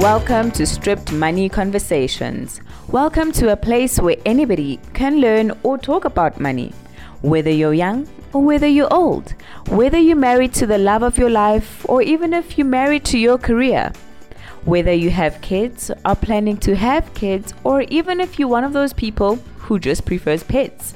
Welcome to Stripped Money Conversations. Welcome to a place where anybody can learn or talk about money. Whether you're young or whether you're old, whether you're married to the love of your life or even if you're married to your career, whether you have kids, are planning to have kids, or even if you're one of those people who just prefers pets.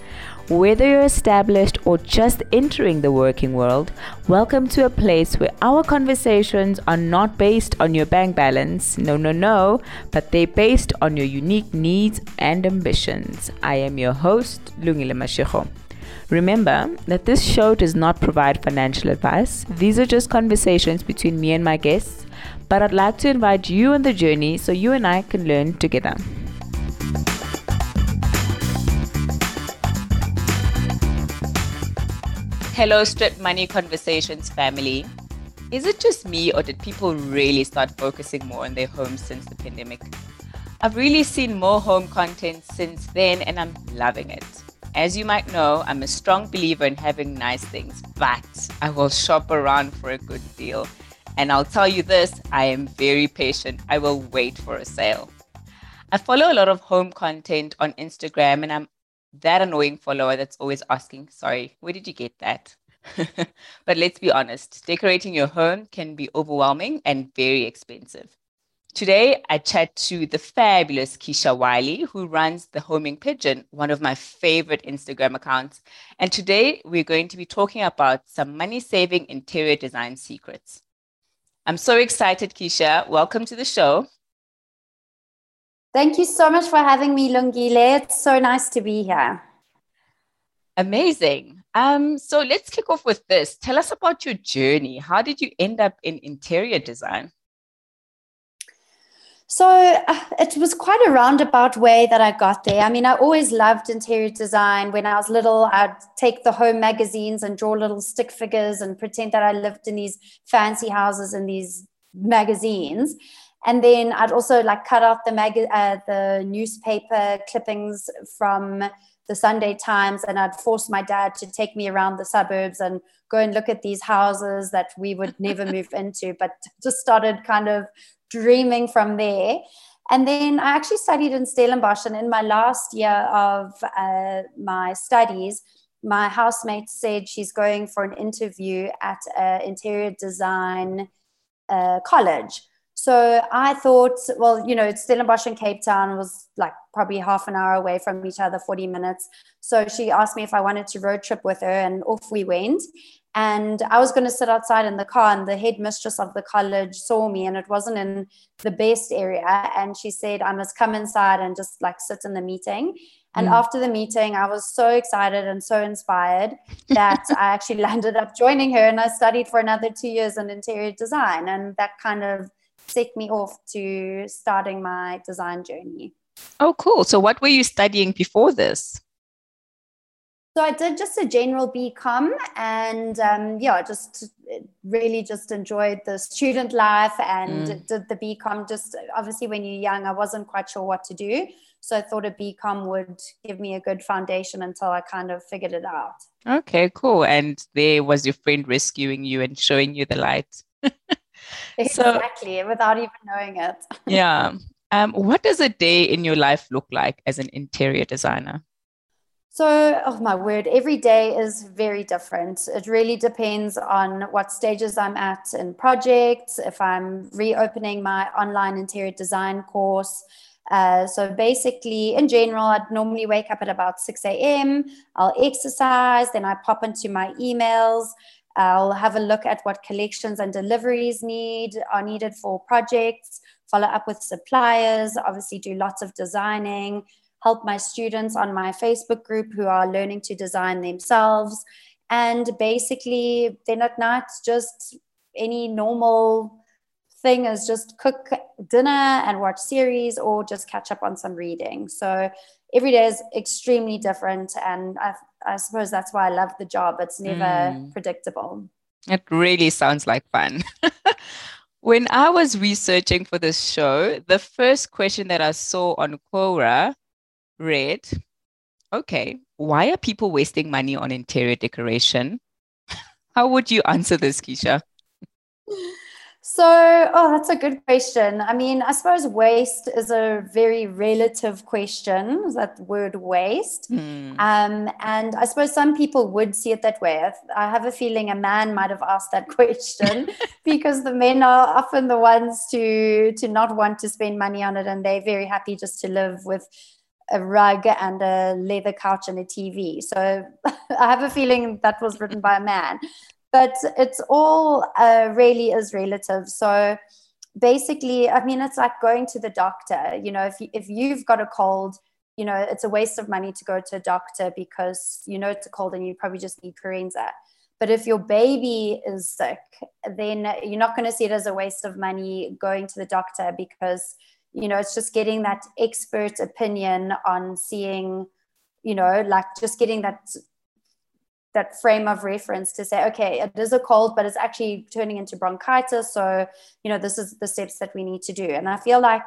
Whether you're established or just entering the working world, welcome to a place where our conversations are not based on your bank balance, no, no, no, but they're based on your unique needs and ambitions. I am your host, Lungile Mashiko. Remember that this show does not provide financial advice. These are just conversations between me and my guests, but I'd like to invite you on the journey so you and I can learn together. Hello, Stripped Money Conversations family. Is it just me, or did people really start focusing more on their homes since the pandemic? I've really seen more home content since then, and I'm loving it. As you might know, I'm a strong believer in having nice things, but I will shop around for a good deal. And I'll tell you this I am very patient. I will wait for a sale. I follow a lot of home content on Instagram, and I'm that annoying follower that's always asking, sorry, where did you get that? but let's be honest, decorating your home can be overwhelming and very expensive. Today, I chat to the fabulous Keshia Wylie, who runs The Homing Pigeon, one of my favorite Instagram accounts. And today, we're going to be talking about some money saving interior design secrets. I'm so excited, Keshia. Welcome to the show. Thank you so much for having me, Lungile. It's so nice to be here. Amazing. Um, so let's kick off with this. Tell us about your journey. How did you end up in interior design? So uh, it was quite a roundabout way that I got there. I mean, I always loved interior design. When I was little, I'd take the home magazines and draw little stick figures and pretend that I lived in these fancy houses in these magazines and then I'd also like cut out the mag- uh, the newspaper clippings from the Sunday Times, and I'd force my dad to take me around the suburbs and go and look at these houses that we would never move into, but just started kind of dreaming from there. And then I actually studied in Stellenbosch, and in my last year of uh, my studies, my housemate said she's going for an interview at an interior design uh, college. So I thought, well, you know, Stellenbosch and Cape Town was like probably half an hour away from each other, 40 minutes. So she asked me if I wanted to road trip with her, and off we went. And I was going to sit outside in the car, and the headmistress of the college saw me, and it wasn't in the best area. And she said, I must come inside and just like sit in the meeting. And mm. after the meeting, I was so excited and so inspired that I actually landed up joining her, and I studied for another two years in interior design. And that kind of set me off to starting my design journey. Oh, cool. So, what were you studying before this? So I did just a general BCom and um, yeah, just really just enjoyed the student life and mm. did the BCom. Just obviously when you're young, I wasn't quite sure what to do. So I thought a BCom would give me a good foundation until I kind of figured it out. Okay, cool. And there was your friend rescuing you and showing you the light. exactly, so, without even knowing it. yeah. Um, what does a day in your life look like as an interior designer? So, oh my word, every day is very different. It really depends on what stages I'm at in projects, if I'm reopening my online interior design course. Uh, so basically, in general, I'd normally wake up at about 6 a.m. I'll exercise, then I pop into my emails. I'll have a look at what collections and deliveries need are needed for projects, follow up with suppliers, obviously do lots of designing, help my students on my Facebook group who are learning to design themselves. And basically, then at night, just any normal thing is just cook dinner and watch series or just catch up on some reading. So every day is extremely different. And I I suppose that's why I love the job. It's never mm. predictable. It really sounds like fun. when I was researching for this show, the first question that I saw on Quora read, okay, why are people wasting money on interior decoration? How would you answer this, Keshia? So, oh, that's a good question. I mean, I suppose waste is a very relative question, that word waste. Mm. Um, and I suppose some people would see it that way. I have a feeling a man might have asked that question because the men are often the ones to, to not want to spend money on it and they're very happy just to live with a rug and a leather couch and a TV. So I have a feeling that was written by a man but it's all uh, really is relative. So basically, I mean, it's like going to the doctor. You know, if you, if you've got a cold, you know, it's a waste of money to go to a doctor because you know it's a cold and you probably just need Corenza. But if your baby is sick, then you're not going to see it as a waste of money going to the doctor because you know it's just getting that expert opinion on seeing you know like just getting that that frame of reference to say okay it is a cold but it's actually turning into bronchitis so you know this is the steps that we need to do and i feel like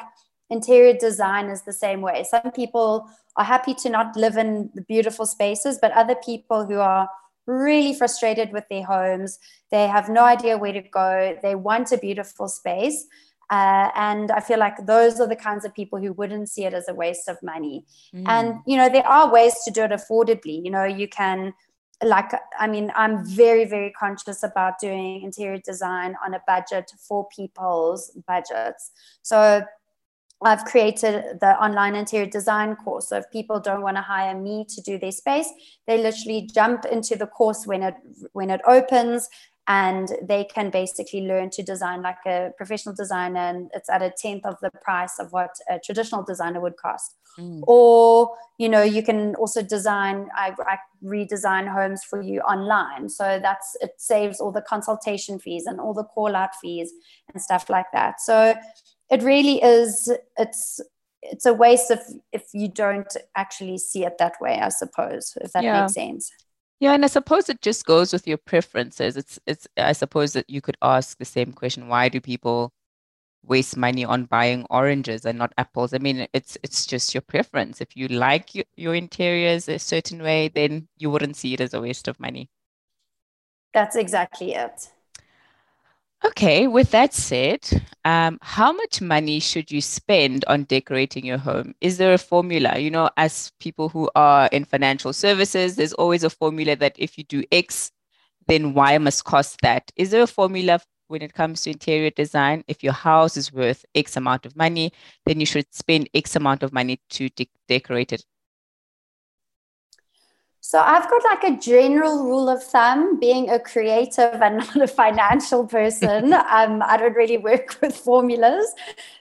interior design is the same way some people are happy to not live in the beautiful spaces but other people who are really frustrated with their homes they have no idea where to go they want a beautiful space uh, and I feel like those are the kinds of people who wouldn't see it as a waste of money. Mm. And, you know, there are ways to do it affordably. You know, you can like i mean i'm very very conscious about doing interior design on a budget for people's budgets so I've created the online interior design course. So if people don't want to hire me to do their space, they literally jump into the course when it when it opens and they can basically learn to design like a professional designer and it's at a tenth of the price of what a traditional designer would cost. Mm. Or, you know, you can also design, I, I redesign homes for you online. So that's, it saves all the consultation fees and all the call out fees and stuff like that. So it really is, it's, it's a waste if if you don't actually see it that way, I suppose, if that yeah. makes sense. Yeah, and I suppose it just goes with your preferences. It's it's I suppose that you could ask the same question, why do people waste money on buying oranges and not apples. I mean, it's it's just your preference. If you like your, your interiors a certain way, then you wouldn't see it as a waste of money. That's exactly it. Okay, with that said, um, how much money should you spend on decorating your home? Is there a formula? You know, as people who are in financial services, there's always a formula that if you do X, then Y must cost that. Is there a formula when it comes to interior design. If your house is worth X amount of money, then you should spend X amount of money to de- decorate it. So I've got like a general rule of thumb, being a creative and not a financial person. um, I don't really work with formulas.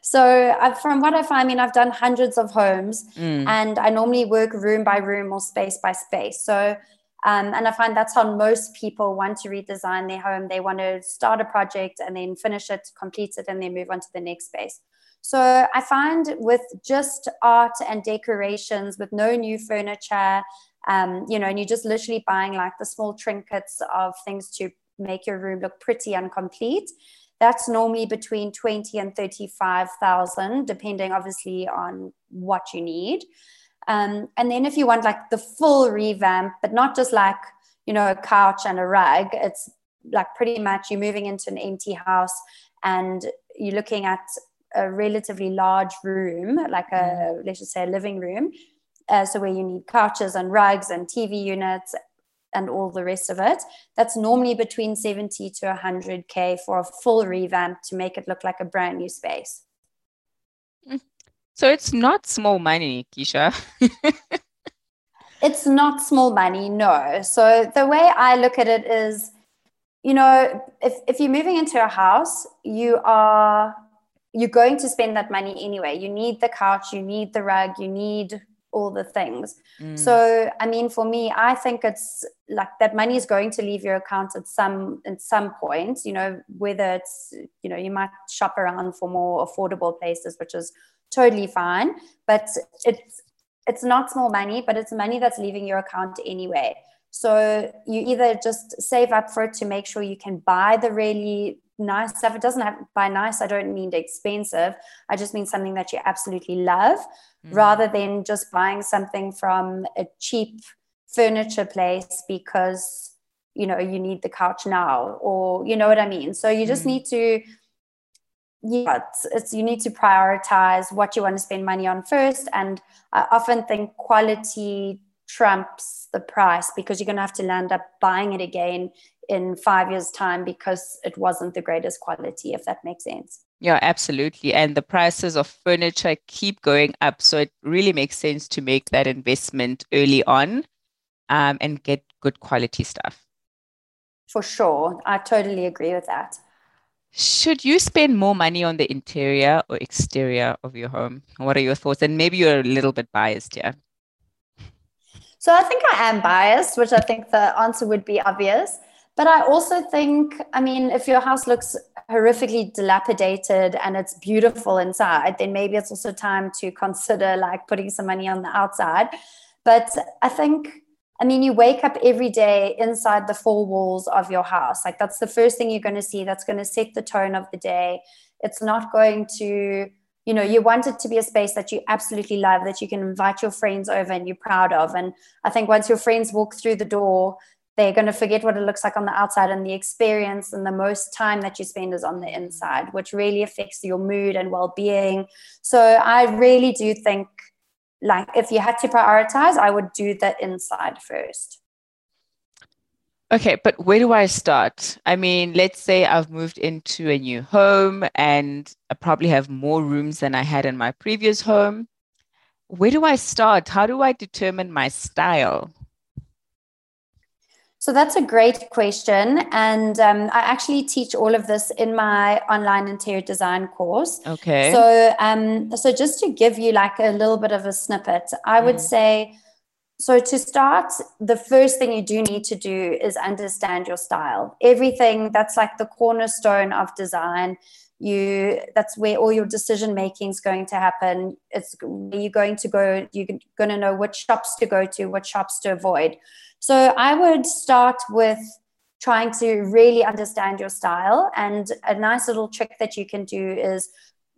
So I've, from what I find, I mean, I've done hundreds of homes mm. and I normally work room by room or space by space. So um, and I find that's how most people want to redesign their home. They want to start a project and then finish it, complete it, and then move on to the next space. So I find with just art and decorations, with no new furniture, um, you know, and you're just literally buying like the small trinkets of things to make your room look pretty and complete. That's normally between 20 and 35,000, depending obviously on what you need. Um, and then if you want like the full revamp, but not just like, you know, a couch and a rug, it's like pretty much you're moving into an empty house and you're looking at a relatively large room, like a, mm. let's just say a living room. Uh, so where you need couches and rugs and TV units and all the rest of it. That's normally between 70 to 100K for a full revamp to make it look like a brand new space. So it's not small money, Keshia. it's not small money, no. So the way I look at it is, you know, if, if you're moving into a house, you are you're going to spend that money anyway. You need the couch, you need the rug, you need all the things. Mm. So I mean for me, I think it's like that money is going to leave your account at some at some point, you know, whether it's you know, you might shop around for more affordable places, which is totally fine. But it's it's not small money, but it's money that's leaving your account anyway. So you either just save up for it to make sure you can buy the really nice stuff. It doesn't have by nice, I don't mean expensive. I just mean something that you absolutely love mm. rather than just buying something from a cheap furniture place because you know you need the couch now or you know what I mean. So you just mm. need to yeah, it's, it's, you need to prioritize what you want to spend money on first. And I often think quality trumps the price because you're going to have to land up buying it again in five years' time because it wasn't the greatest quality, if that makes sense. Yeah, absolutely. And the prices of furniture keep going up. So it really makes sense to make that investment early on um, and get good quality stuff. For sure. I totally agree with that. Should you spend more money on the interior or exterior of your home? What are your thoughts? And maybe you're a little bit biased here. So I think I am biased, which I think the answer would be obvious. But I also think, I mean, if your house looks horrifically dilapidated and it's beautiful inside, then maybe it's also time to consider like putting some money on the outside. But I think I mean, you wake up every day inside the four walls of your house. Like that's the first thing you're going to see. That's going to set the tone of the day. It's not going to, you know, you want it to be a space that you absolutely love, that you can invite your friends over and you're proud of. And I think once your friends walk through the door, they're going to forget what it looks like on the outside and the experience and the most time that you spend is on the inside, which really affects your mood and well being. So I really do think like if you had to prioritize, I would do the inside first. Okay, but where do I start? I mean, let's say I've moved into a new home and I probably have more rooms than I had in my previous home. Where do I start? How do I determine my style? So that's a great question. And um, I actually teach all of this in my online interior design course. Okay. So, um, so just to give you like a little bit of a snippet, I would mm. say, so to start, the first thing you do need to do is understand your style. Everything that's like the cornerstone of design. You that's where all your decision making is going to happen. It's where you're going to go. You're going to know which shops to go to, what shops to avoid. So I would start with trying to really understand your style. And a nice little trick that you can do is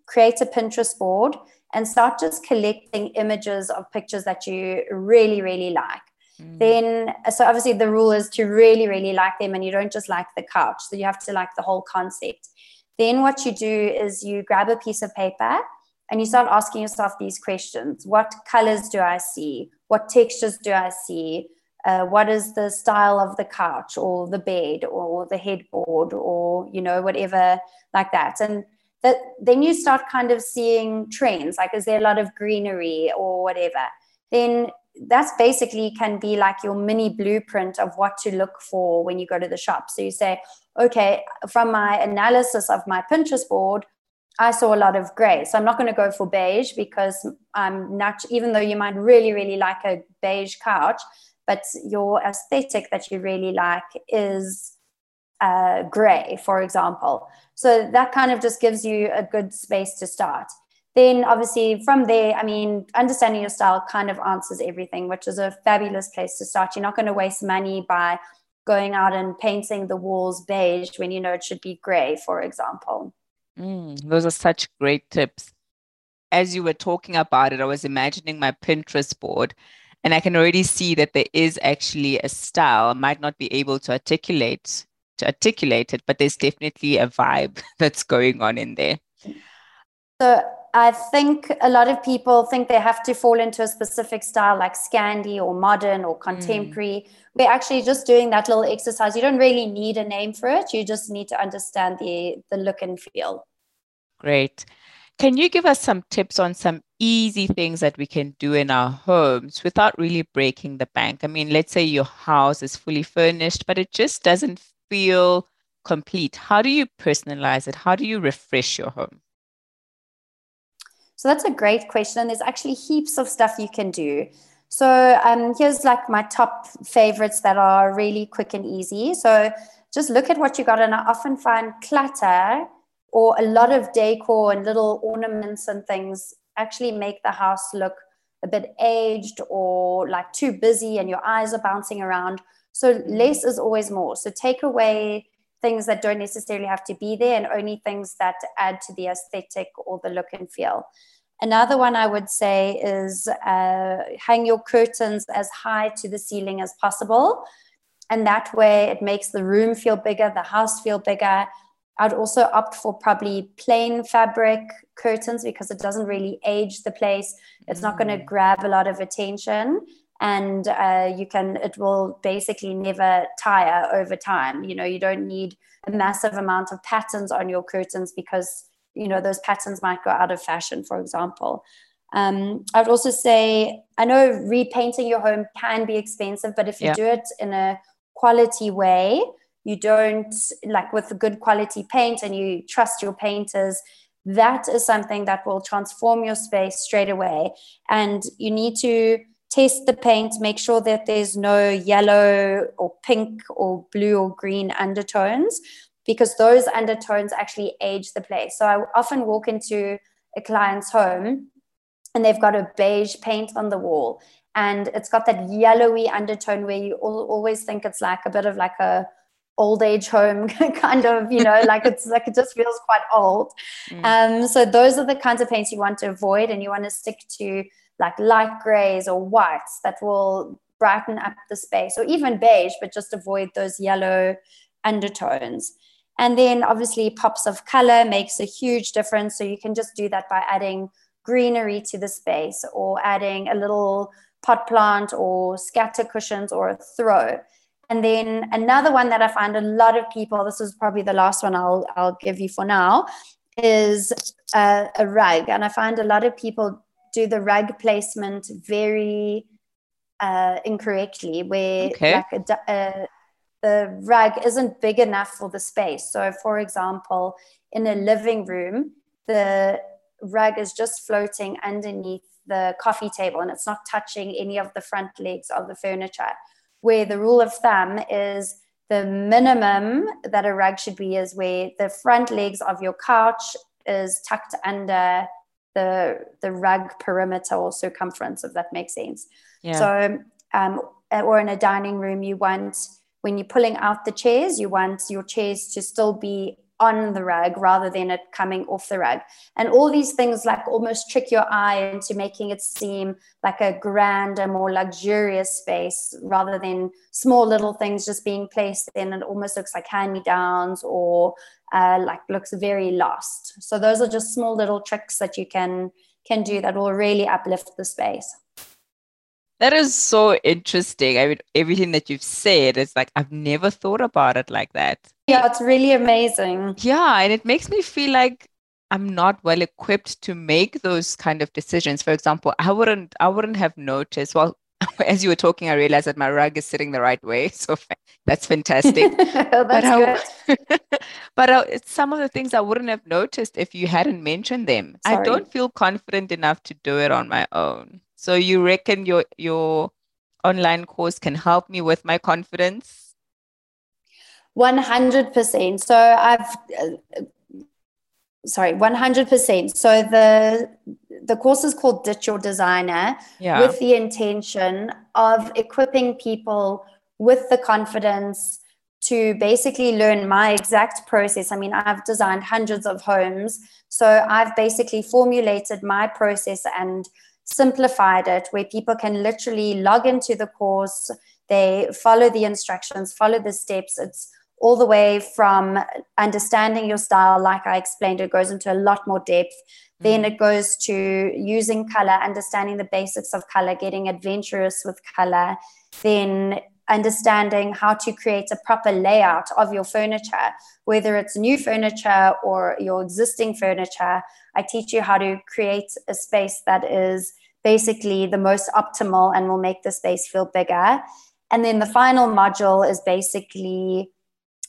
create a Pinterest board and start just collecting images of pictures that you really, really like. Mm. Then, so obviously, the rule is to really, really like them, and you don't just like the couch. So you have to like the whole concept. Then, what you do is you grab a piece of paper and you start asking yourself these questions What colors do I see? What textures do I see? uh, what is the style of the couch or the bed or the headboard or you know whatever like that and that then you start kind of seeing trends like is there a lot of greenery or whatever then that's basically can be like your mini blueprint of what to look for when you go to the shop so you say okay from my analysis of my pinterest board I saw a lot of gray. So I'm not going to go for beige because I'm not, even though you might really, really like a beige couch, but your aesthetic that you really like is uh, gray, for example. So that kind of just gives you a good space to start. Then, obviously, from there, I mean, understanding your style kind of answers everything, which is a fabulous place to start. You're not going to waste money by going out and painting the walls beige when you know it should be gray, for example. Mm, those are such great tips. As you were talking about it, I was imagining my Pinterest board and I can already see that there is actually a style. I might not be able to articulate to articulate it, but there's definitely a vibe that's going on in there. So I think a lot of people think they have to fall into a specific style like Scandi or modern or contemporary. Mm. We're actually just doing that little exercise. You don't really need a name for it. You just need to understand the the look and feel. Great. Can you give us some tips on some easy things that we can do in our homes without really breaking the bank? I mean, let's say your house is fully furnished, but it just doesn't feel complete. How do you personalize it? How do you refresh your home? So that's a great question. and There's actually heaps of stuff you can do. So um, here's like my top favorites that are really quick and easy. So just look at what you got, and I often find clutter or a lot of decor and little ornaments and things actually make the house look a bit aged or like too busy and your eyes are bouncing around. So less is always more. So take away things that don't necessarily have to be there and only things that add to the aesthetic or the look and feel. Another one I would say is uh, hang your curtains as high to the ceiling as possible. And that way it makes the room feel bigger, the house feel bigger, I'd also opt for probably plain fabric curtains because it doesn't really age the place. It's not going to mm. grab a lot of attention and uh, you can it will basically never tire over time you know you don't need a massive amount of patterns on your curtains because you know those patterns might go out of fashion for example um, i would also say i know repainting your home can be expensive but if you yeah. do it in a quality way you don't like with good quality paint and you trust your painters that is something that will transform your space straight away and you need to test the paint, make sure that there's no yellow or pink or blue or green undertones because those undertones actually age the place. So I often walk into a client's home and they've got a beige paint on the wall and it's got that yellowy undertone where you always think it's like a bit of like a old age home kind of you know like it's like it just feels quite old mm. um so those are the kinds of paints you want to avoid and you want to stick to like light grays or whites that will brighten up the space or even beige, but just avoid those yellow undertones. And then obviously pops of color makes a huge difference. So you can just do that by adding greenery to the space or adding a little pot plant or scatter cushions or a throw. And then another one that I find a lot of people, this is probably the last one I'll, I'll give you for now, is a, a rug. And I find a lot of people do the rug placement very uh, incorrectly, where okay. like a, a, the rug isn't big enough for the space. So, for example, in a living room, the rug is just floating underneath the coffee table and it's not touching any of the front legs of the furniture. Where the rule of thumb is the minimum that a rug should be is where the front legs of your couch is tucked under the the rug perimeter or circumference, if that makes sense. Yeah. So, um, or in a dining room, you want when you're pulling out the chairs, you want your chairs to still be on the rug rather than it coming off the rug. And all these things like almost trick your eye into making it seem like a grander, more luxurious space rather than small little things just being placed in. It almost looks like hand me downs or uh, like looks very lost. So those are just small little tricks that you can can do that will really uplift the space. That is so interesting. I mean, everything that you've said is like, I've never thought about it like that. Yeah, it's really amazing. Yeah. And it makes me feel like I'm not well equipped to make those kind of decisions. For example, I wouldn't, I wouldn't have noticed. Well, as you were talking, I realized that my rug is sitting the right way. So that's fantastic. Oh, that's but I, but I, it's some of the things I wouldn't have noticed if you hadn't mentioned them. Sorry. I don't feel confident enough to do it on my own. So you reckon your your online course can help me with my confidence? 100%. So I've uh, sorry 100% so the the course is called ditch your designer yeah. with the intention of equipping people with the confidence to basically learn my exact process i mean i've designed hundreds of homes so i've basically formulated my process and simplified it where people can literally log into the course, they follow the instructions, follow the steps. It's all the way from understanding your style, like I explained, it goes into a lot more depth. Mm-hmm. Then it goes to using color, understanding the basics of color, getting adventurous with color, then understanding how to create a proper layout of your furniture, whether it's new furniture or your existing furniture. I teach you how to create a space that is basically the most optimal and will make the space feel bigger. And then the final module is basically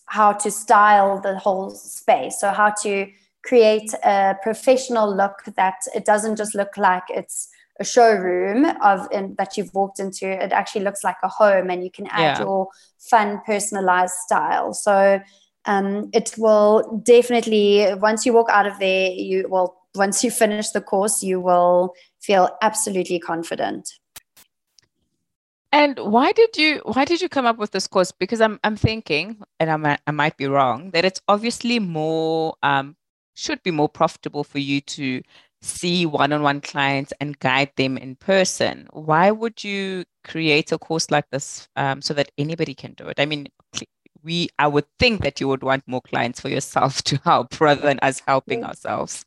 how to style the whole space. So, how to create a professional look that it doesn't just look like it's a showroom of in, that you've walked into it actually looks like a home and you can add yeah. your fun personalized style. So um, it will definitely once you walk out of there you will once you finish the course you will feel absolutely confident. And why did you why did you come up with this course? Because i'm i'm thinking and i might, I might be wrong that it's obviously more um, should be more profitable for you to see one-on-one clients and guide them in person why would you create a course like this um, so that anybody can do it i mean we I would think that you would want more clients for yourself to help rather than us helping ourselves.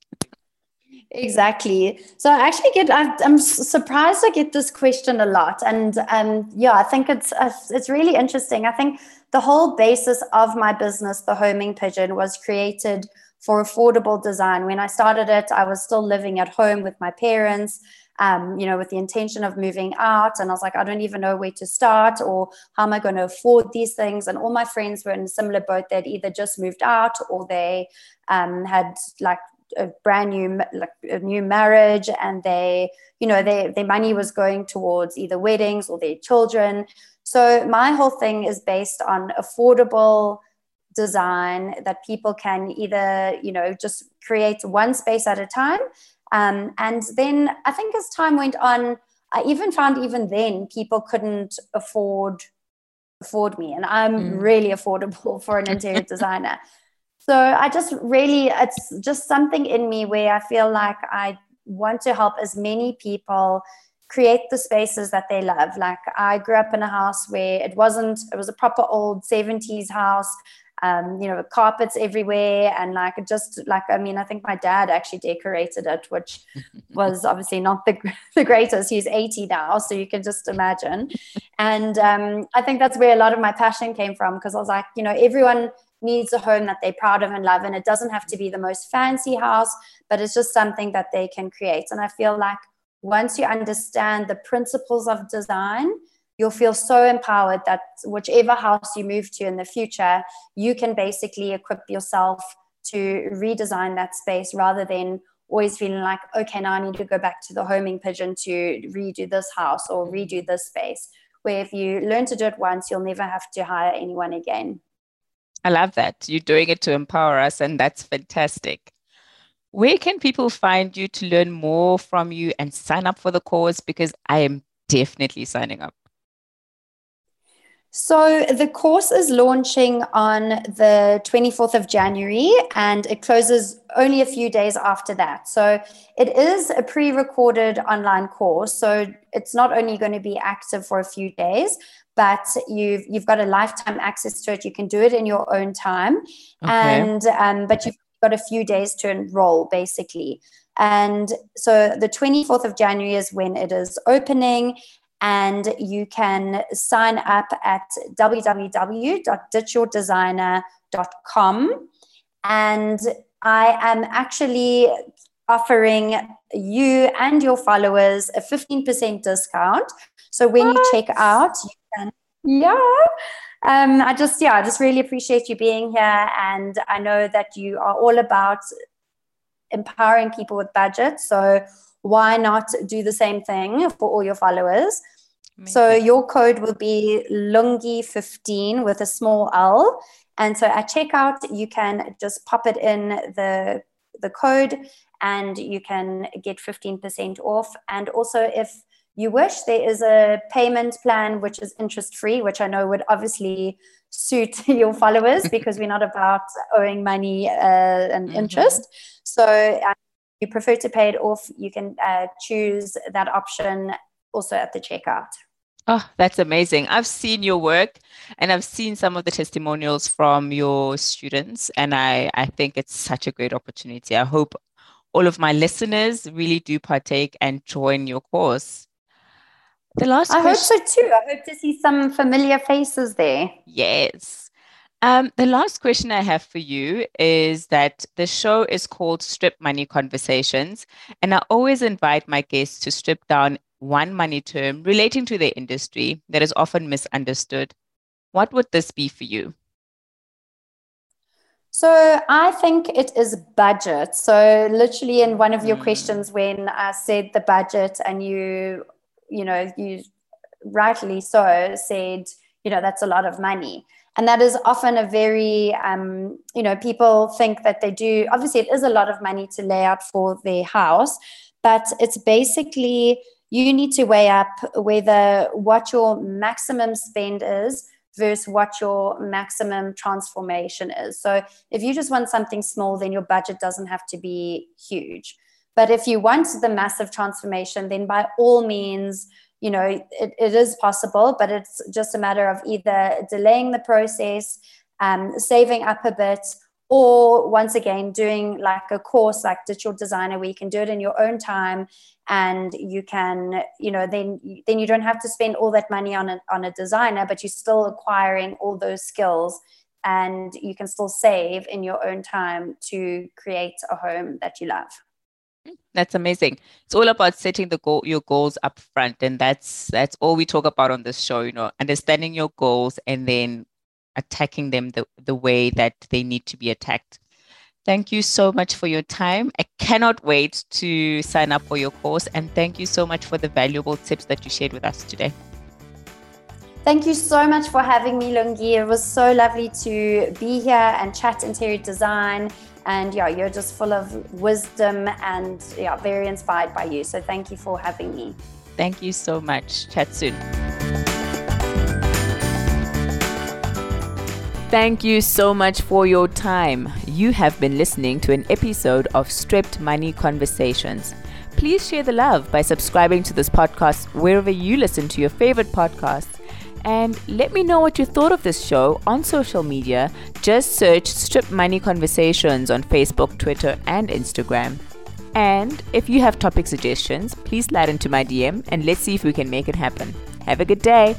Exactly. So I actually get I'm surprised I get this question a lot, and um, yeah, I think it's it's really interesting. I think the whole basis of my business, the Homing Pigeon, was created for affordable design. When I started it, I was still living at home with my parents um, you know, with the intention of moving out. And I was like, I don't even know where to start or how am I going to afford these things. And all my friends were in a similar boat. They'd either just moved out or they um, had like a brand new like a new marriage and they you know their their money was going towards either weddings or their children so my whole thing is based on affordable design that people can either you know just create one space at a time um, and then I think as time went on, I even found even then people couldn't afford afford me, and I'm mm. really affordable for an interior designer. So I just really, it's just something in me where I feel like I want to help as many people create the spaces that they love. Like I grew up in a house where it wasn't, it was a proper old 70s house um, you know, carpets everywhere and like just like I mean, I think my dad actually decorated it, which was obviously not the the greatest. He's 80 now, so you can just imagine. And um, I think that's where a lot of my passion came from because I was like, you know, everyone needs a home that they're proud of and love, and it doesn't have to be the most fancy house, but it's just something that they can create. And I feel like once you understand the principles of design you'll feel so empowered that whichever house you move to in the future, you can basically equip yourself to redesign that space rather than always feeling like, okay, now I need to go back to the homing pigeon to redo this house or mm-hmm. redo this space. Where if you learn to do it once, you'll never have to hire anyone again. I love that. You're doing it to empower us, and that's fantastic. Where can people find you to learn more from you and sign up for the course? Because I am definitely signing up. So the course is launching on the 24th of January and it closes only a few days after that. So it is a pre recorded online course. So it's not only going to be active for a few days, but you've you've got a lifetime access to it. You can do it in your own time, okay. and um, but you've got a few days to enroll basically. And so the 24th of January is when it is opening, and you can sign up at www.ditchyourdesigner.com. And I am actually offering you and your followers a 15% discount. So when you check out, you can, yeah. Um, I just, yeah, I just really appreciate you being here. And I know that you are all about empowering people with budget. So why not do the same thing for all your followers? Amazing. So your code will be Lungi15 with a small L. And so at checkout, you can just pop it in the, the code and you can get 15% off. And also, if you wish, there is a payment plan which is interest free, which I know would obviously suit your followers because we're not about owing money uh, and mm-hmm. interest. So, you prefer to pay it off, you can uh, choose that option also at the checkout. Oh, that's amazing. I've seen your work and I've seen some of the testimonials from your students, and I, I think it's such a great opportunity. I hope all of my listeners really do partake and join your course. The last I question- hope so too. I hope to see some familiar faces there. Yes. Um, the last question I have for you is that the show is called Stripped Money Conversations, and I always invite my guests to strip down one money term relating to the industry that is often misunderstood. What would this be for you? So I think it is budget. So literally in one of your mm. questions when I said the budget and you you know you rightly so said you know that's a lot of money and that is often a very um, you know people think that they do obviously it is a lot of money to lay out for their house but it's basically you need to weigh up whether what your maximum spend is versus what your maximum transformation is. So if you just want something small, then your budget doesn't have to be huge. But if you want the massive transformation, then by all means, you know, it, it is possible, but it's just a matter of either delaying the process um, saving up a bit, or once again doing like a course like ditch your designer where you can do it in your own time and you can you know then then you don't have to spend all that money on a, on a designer but you're still acquiring all those skills and you can still save in your own time to create a home that you love that's amazing it's all about setting the goal your goals up front and that's that's all we talk about on this show you know understanding your goals and then attacking them the, the way that they need to be attacked thank you so much for your time i cannot wait to sign up for your course and thank you so much for the valuable tips that you shared with us today Thank you so much for having me, Lungi. It was so lovely to be here and chat interior design. And yeah, you're just full of wisdom and yeah, very inspired by you. So thank you for having me. Thank you so much. Chat soon. Thank you so much for your time. You have been listening to an episode of Stripped Money Conversations. Please share the love by subscribing to this podcast wherever you listen to your favorite podcasts and let me know what you thought of this show on social media. Just search Stripped Money Conversations on Facebook, Twitter, and Instagram. And if you have topic suggestions, please slide into my DM and let's see if we can make it happen. Have a good day.